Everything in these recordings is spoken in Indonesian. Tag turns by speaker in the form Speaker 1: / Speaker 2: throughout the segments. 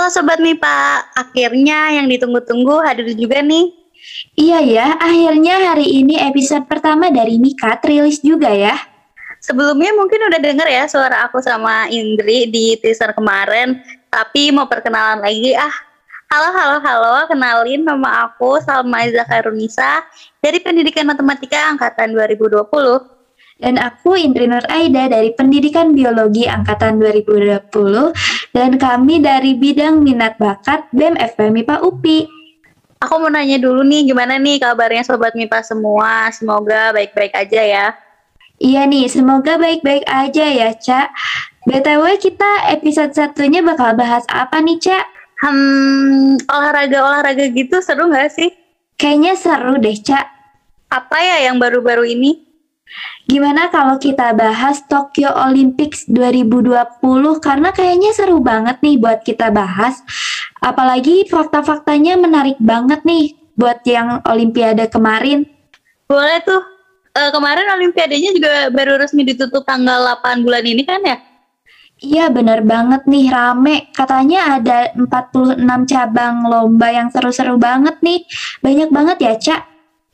Speaker 1: Halo Sobat MIPA, akhirnya yang ditunggu-tunggu hadir juga nih.
Speaker 2: Iya ya, akhirnya hari ini episode pertama dari Mika rilis juga ya.
Speaker 1: Sebelumnya mungkin udah denger ya suara aku sama Indri di teaser kemarin, tapi mau perkenalan lagi ah. Halo, halo, halo, kenalin nama aku Salma Zakarunisa dari Pendidikan Matematika Angkatan 2020.
Speaker 2: Dan aku Indri Nur Aida dari Pendidikan Biologi Angkatan 2020 dan kami dari bidang minat bakat BEM FP MIPA UPI.
Speaker 1: Aku mau nanya dulu nih, gimana nih kabarnya Sobat MIPA semua? Semoga baik-baik aja ya.
Speaker 2: Iya nih, semoga baik-baik aja ya, Cak. BTW kita episode satunya bakal bahas apa nih, Cak?
Speaker 1: Hmm, olahraga-olahraga gitu seru nggak sih?
Speaker 2: Kayaknya seru deh, Cak.
Speaker 1: Apa ya yang baru-baru ini?
Speaker 2: Gimana kalau kita bahas Tokyo Olympics 2020 karena kayaknya seru banget nih buat kita bahas. Apalagi fakta-faktanya menarik banget nih buat yang Olimpiade kemarin.
Speaker 1: Boleh tuh. E, kemarin Olimpiadenya juga baru resmi ditutup tanggal 8 bulan ini kan ya?
Speaker 2: Iya bener banget nih rame Katanya ada 46 cabang lomba yang seru-seru banget nih Banyak banget ya Cak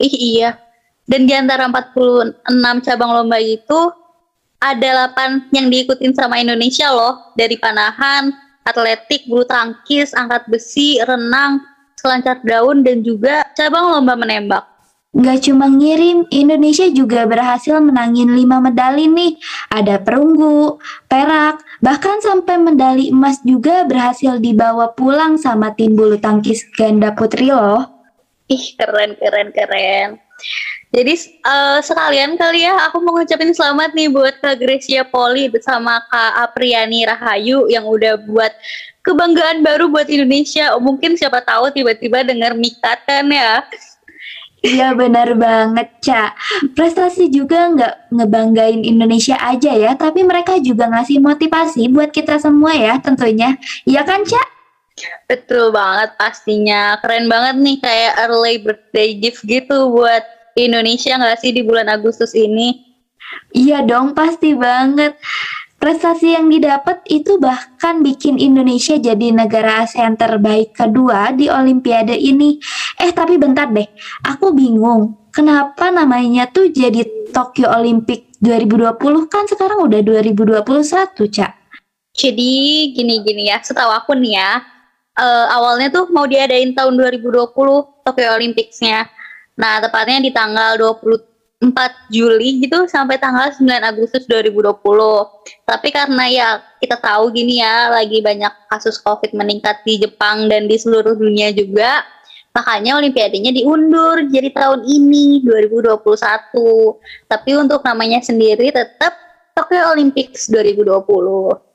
Speaker 1: Ih iya dan di antara 46 cabang lomba itu ada 8 yang diikutin sama Indonesia loh, dari panahan, atletik, bulu tangkis, angkat besi, renang, selancar daun dan juga cabang lomba menembak.
Speaker 2: Gak cuma ngirim, Indonesia juga berhasil menangin 5 medali nih. Ada perunggu, perak, bahkan sampai medali emas juga berhasil dibawa pulang sama tim bulu tangkis ganda putri loh.
Speaker 1: Ih, keren, keren, keren. Jadi uh, sekalian kali ya aku mau ngucapin selamat nih buat Kak Gracia Poli bersama Kak Apriani Rahayu yang udah buat kebanggaan baru buat Indonesia. Oh, mungkin siapa tahu tiba-tiba dengar Mika kan ya.
Speaker 2: Iya benar banget, Ca. Prestasi juga nggak ngebanggain Indonesia aja ya, tapi mereka juga ngasih motivasi buat kita semua ya tentunya. Iya kan, Ca?
Speaker 1: Betul banget pastinya. Keren banget nih kayak early birthday gift gitu buat Indonesia nggak sih di bulan Agustus ini?
Speaker 2: Iya dong, pasti banget. Prestasi yang didapat itu bahkan bikin Indonesia jadi negara ASEAN terbaik kedua di Olimpiade ini. Eh tapi bentar deh, aku bingung. Kenapa namanya tuh jadi Tokyo Olympic 2020 kan sekarang udah 2021, Cak?
Speaker 1: Jadi gini-gini ya, setahu aku nih ya, uh, awalnya tuh mau diadain tahun 2020 Tokyo Olympics-nya. Nah, tepatnya di tanggal 24 Juli gitu sampai tanggal 9 Agustus 2020. Tapi karena ya kita tahu gini ya, lagi banyak kasus COVID meningkat di Jepang dan di seluruh dunia juga, makanya olimpiadenya diundur jadi tahun ini 2021. Tapi untuk namanya sendiri tetap Tokyo Olympics 2020.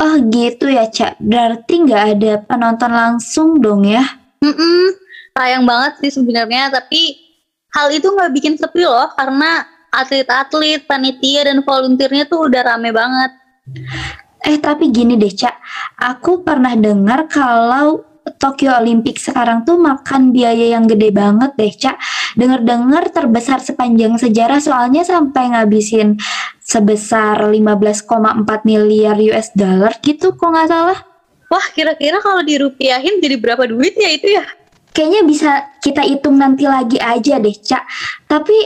Speaker 2: Oh gitu ya Cak, berarti nggak ada penonton langsung dong ya?
Speaker 1: Mm -mm sayang banget sih sebenarnya tapi hal itu nggak bikin sepi loh karena atlet-atlet, panitia dan volunteernya tuh udah rame banget.
Speaker 2: Eh tapi gini deh Cak, aku pernah dengar kalau Tokyo Olympic sekarang tuh makan biaya yang gede banget deh Cak. Dengar-dengar terbesar sepanjang sejarah soalnya sampai ngabisin sebesar 15,4 miliar US dollar gitu kok nggak salah.
Speaker 1: Wah kira-kira kalau dirupiahin jadi berapa duit ya itu ya?
Speaker 2: Kayaknya bisa kita hitung nanti lagi aja deh, Cak. Tapi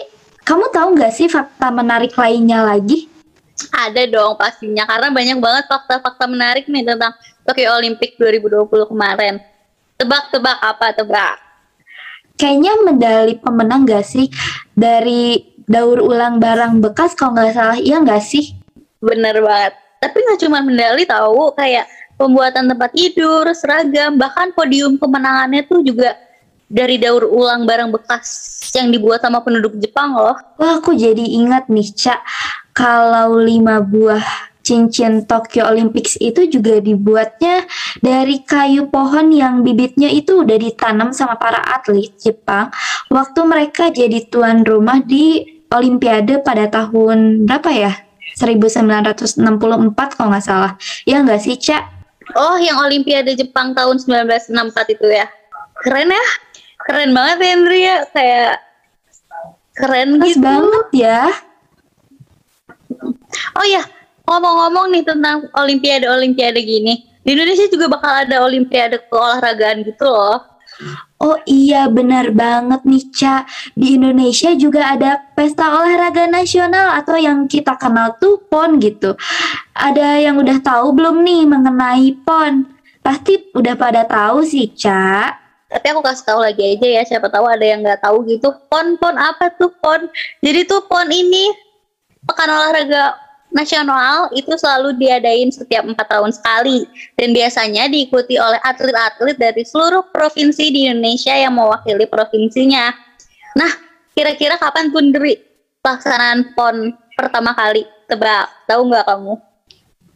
Speaker 2: kamu tahu nggak sih fakta menarik lainnya lagi?
Speaker 1: Ada dong pastinya, karena banyak banget fakta-fakta menarik nih tentang Tokyo Olympic 2020 kemarin. Tebak-tebak apa tebak?
Speaker 2: Kayaknya medali pemenang gak sih dari daur ulang barang bekas kalau nggak salah, iya nggak sih?
Speaker 1: Bener banget. Tapi nggak cuma medali tahu, kayak pembuatan tempat tidur, seragam, bahkan podium kemenangannya tuh juga dari daur ulang barang bekas yang dibuat sama penduduk Jepang loh.
Speaker 2: Wah, aku jadi ingat nih, Cak. Kalau lima buah cincin Tokyo Olympics itu juga dibuatnya dari kayu pohon yang bibitnya itu udah ditanam sama para atlet Jepang waktu mereka jadi tuan rumah di Olimpiade pada tahun berapa ya? 1964 kalau nggak salah. Ya nggak sih, Cak?
Speaker 1: Oh, yang Olimpiade Jepang tahun 1964 itu ya. Keren ya? Keren banget ya, Henry ya. Kayak keren
Speaker 2: Pas gitu. banget ya.
Speaker 1: Oh ya, ngomong-ngomong nih tentang Olimpiade-Olimpiade gini. Di Indonesia juga bakal ada olimpiade keolahragaan gitu loh.
Speaker 2: Oh iya benar banget nih Ca. Di Indonesia juga ada pesta olahraga nasional atau yang kita kenal tuh PON gitu. Ada yang udah tahu belum nih mengenai PON? Pasti udah pada tahu sih Ca.
Speaker 1: Tapi aku kasih tahu lagi aja ya siapa tahu ada yang nggak tahu gitu. PON PON apa tuh PON? Jadi tuh PON ini pekan olahraga nasional itu selalu diadain setiap empat tahun sekali dan biasanya diikuti oleh atlet-atlet dari seluruh provinsi di Indonesia yang mewakili provinsinya. Nah, kira-kira kapan pun dari pelaksanaan PON pertama kali? Tebak, tahu nggak kamu?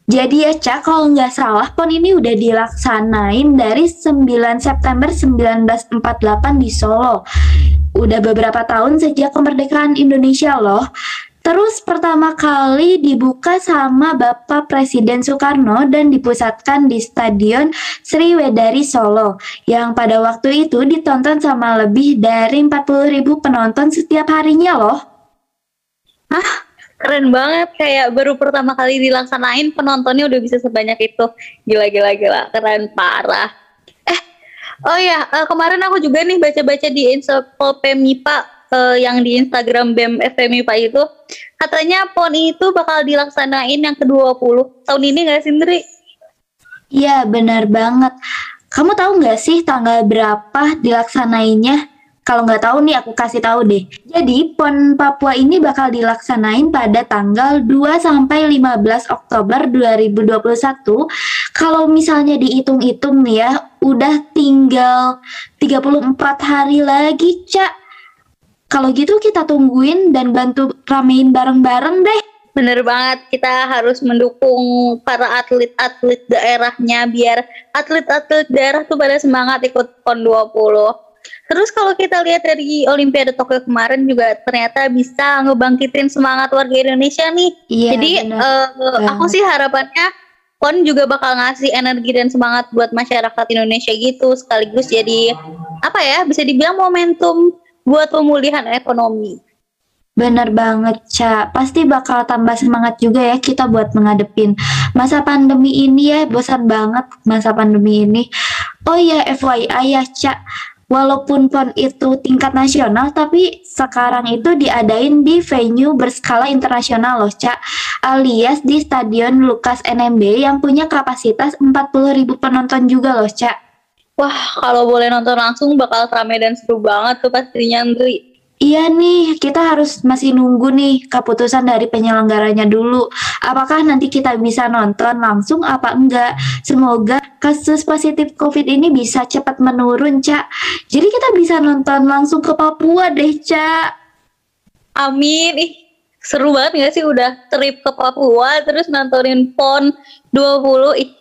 Speaker 2: Jadi ya Cak, kalau nggak salah PON ini udah dilaksanain dari 9 September 1948 di Solo. Udah beberapa tahun sejak kemerdekaan Indonesia loh. Terus pertama kali dibuka sama Bapak Presiden Soekarno dan dipusatkan di Stadion Sriwedari Solo yang pada waktu itu ditonton sama lebih dari 40 ribu penonton setiap harinya loh.
Speaker 1: Hah? Keren banget kayak baru pertama kali dilaksanain penontonnya udah bisa sebanyak itu. Gila gila gila, keren parah. Eh, oh ya, kemarin aku juga nih baca-baca di Encyclopedia uh, yang di Instagram BEM FMI Pak itu katanya PON itu bakal dilaksanain yang ke-20 tahun ini nggak sih Ndri?
Speaker 2: Iya benar banget. Kamu tahu nggak sih tanggal berapa dilaksanainya? Kalau nggak tahu nih aku kasih tahu deh. Jadi PON Papua ini bakal dilaksanain pada tanggal 2 sampai 15 Oktober 2021. Kalau misalnya dihitung-hitung nih ya, udah tinggal 34 hari lagi, Cak. Kalau gitu kita tungguin dan bantu ramein bareng-bareng deh.
Speaker 1: Bener banget, kita harus mendukung para atlet-atlet daerahnya biar atlet-atlet daerah tuh pada semangat ikut PON 20. Terus kalau kita lihat dari Olimpiade Tokyo kemarin juga ternyata bisa ngebangkitin semangat warga Indonesia nih. Iya, Jadi uh, aku sih harapannya PON juga bakal ngasih energi dan semangat buat masyarakat Indonesia gitu sekaligus jadi apa ya bisa dibilang momentum buat pemulihan ekonomi.
Speaker 2: Bener banget, Ca. Pasti bakal tambah semangat juga ya kita buat menghadepin masa pandemi ini ya. Bosan banget masa pandemi ini. Oh ya, FYI ya, Ca. Walaupun PON itu tingkat nasional, tapi sekarang itu diadain di venue berskala internasional loh, Ca. Alias di Stadion Lukas NMB yang punya kapasitas 40.000 penonton juga loh, Ca.
Speaker 1: Wah, kalau boleh nonton langsung bakal rame dan seru banget tuh pastinya, Andri.
Speaker 2: Iya nih, kita harus masih nunggu nih keputusan dari penyelenggaranya dulu. Apakah nanti kita bisa nonton langsung apa enggak? Semoga kasus positif COVID ini bisa cepat menurun, Cak. Jadi kita bisa nonton langsung ke Papua deh, Cak.
Speaker 1: Amin. Ih, seru banget gak sih udah trip ke Papua terus nontonin PON 20. Ih,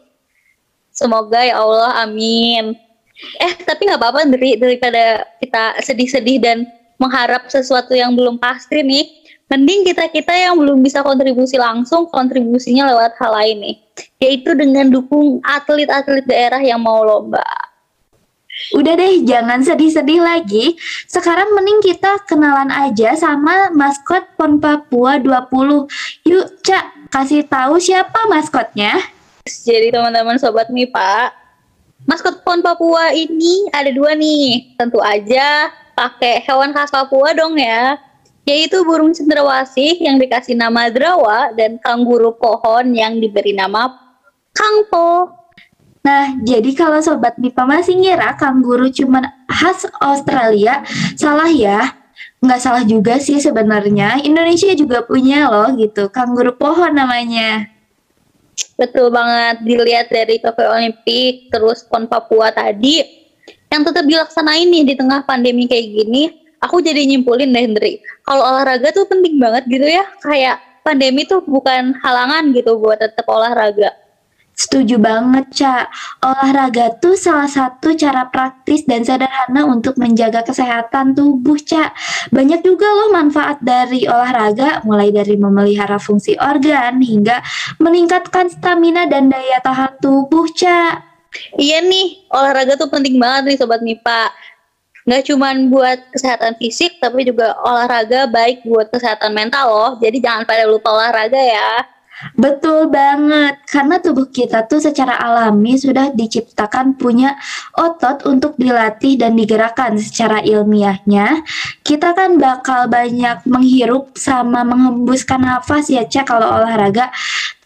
Speaker 1: semoga ya Allah, amin. Eh tapi nggak apa-apa dari daripada kita sedih-sedih dan mengharap sesuatu yang belum pasti nih. Mending kita-kita yang belum bisa kontribusi langsung, kontribusinya lewat hal lain nih. Yaitu dengan dukung atlet-atlet daerah yang mau lomba.
Speaker 2: Udah deh, jangan sedih-sedih lagi. Sekarang mending kita kenalan aja sama maskot PON Papua 20. Yuk, Cak, kasih tahu siapa maskotnya.
Speaker 1: Jadi teman-teman sobat nih, Pak, Maskot PON Papua ini ada dua nih. Tentu aja pakai hewan khas Papua dong ya. Yaitu burung cendrawasih yang dikasih nama Drawa dan kanguru pohon yang diberi nama Kangpo.
Speaker 2: Nah, jadi kalau sobat Mipa masih ngira kanguru cuma khas Australia, salah ya. Nggak salah juga sih sebenarnya. Indonesia juga punya loh gitu, kanguru pohon namanya.
Speaker 1: Betul banget dilihat dari Tokyo Olympic terus PON Papua tadi yang tetap dilaksanain nih di tengah pandemi kayak gini. Aku jadi nyimpulin deh Hendri, kalau olahraga tuh penting banget gitu ya. Kayak pandemi tuh bukan halangan gitu buat tetap olahraga.
Speaker 2: Setuju banget, Cak. Olahraga tuh salah satu cara praktis dan sederhana untuk menjaga kesehatan tubuh, Cak. Banyak juga loh manfaat dari olahraga, mulai dari memelihara fungsi organ hingga meningkatkan stamina dan daya tahan tubuh, Cak.
Speaker 1: Iya nih, olahraga tuh penting banget nih Sobat MIPA. Nggak cuma buat kesehatan fisik, tapi juga olahraga baik buat kesehatan mental loh. Jadi jangan pada lupa olahraga ya.
Speaker 2: Betul banget, karena tubuh kita tuh secara alami sudah diciptakan punya otot untuk dilatih dan digerakkan secara ilmiahnya. Kita kan bakal banyak menghirup sama menghembuskan nafas ya Cek kalau olahraga.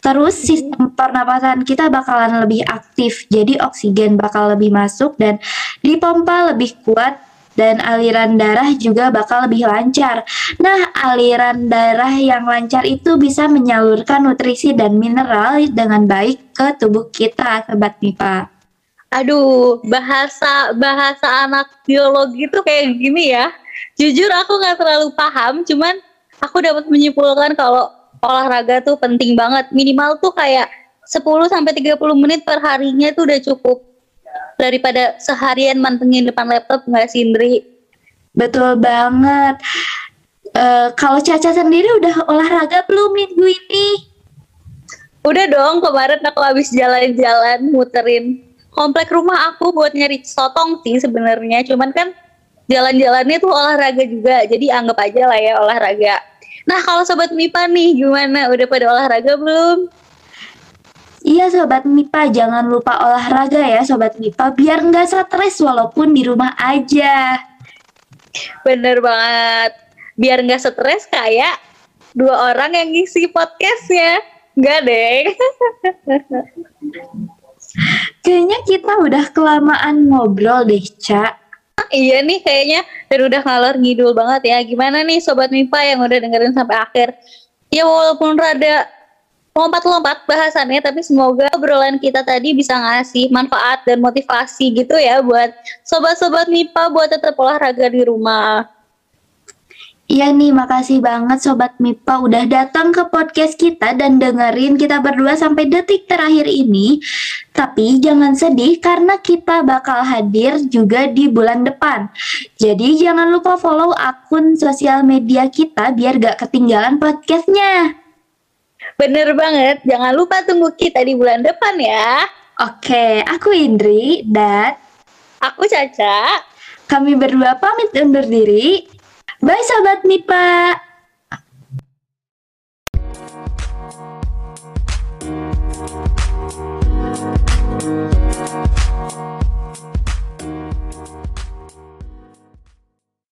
Speaker 2: Terus sistem pernapasan kita bakalan lebih aktif, jadi oksigen bakal lebih masuk dan dipompa lebih kuat dan aliran darah juga bakal lebih lancar. Nah, aliran darah yang lancar itu bisa menyalurkan nutrisi dan mineral dengan baik ke tubuh kita, sobat MIPA.
Speaker 1: Aduh, bahasa bahasa anak biologi itu kayak gini ya. Jujur aku nggak terlalu paham, cuman aku dapat menyimpulkan kalau olahraga tuh penting banget. Minimal tuh kayak 10 sampai 30 menit per harinya tuh udah cukup daripada seharian mantengin depan laptop nggak sih Indri?
Speaker 2: Betul banget. Uh, kalau Caca sendiri udah olahraga belum minggu ini?
Speaker 1: Udah dong, kemarin aku habis jalan-jalan muterin komplek rumah aku buat nyari sotong sih sebenarnya. Cuman kan jalan-jalannya tuh olahraga juga, jadi anggap aja lah ya olahraga. Nah kalau sobat Mipa nih gimana? Udah pada olahraga belum?
Speaker 2: Iya Sobat MIPA, jangan lupa olahraga ya Sobat MIPA, biar nggak stres walaupun di rumah aja.
Speaker 1: Bener banget, biar nggak stres kayak dua orang yang ngisi podcastnya. Nggak deh.
Speaker 2: Kayaknya kita udah kelamaan ngobrol deh, Cak.
Speaker 1: Iya nih kayaknya dan udah ngalor ngidul banget ya. Gimana nih Sobat MIPA yang udah dengerin sampai akhir? Ya walaupun rada lompat-lompat bahasannya tapi semoga obrolan kita tadi bisa ngasih manfaat dan motivasi gitu ya buat sobat-sobat MIPA buat tetap olahraga di rumah.
Speaker 2: Iya nih, makasih banget Sobat MIPA udah datang ke podcast kita dan dengerin kita berdua sampai detik terakhir ini. Tapi jangan sedih karena kita bakal hadir juga di bulan depan. Jadi jangan lupa follow akun sosial media kita biar gak ketinggalan podcastnya.
Speaker 1: Bener banget, jangan lupa tunggu kita di bulan depan ya.
Speaker 2: Oke, aku Indri dan
Speaker 1: aku Caca.
Speaker 2: Kami berdua pamit undur diri. Bye Sobat Mipa.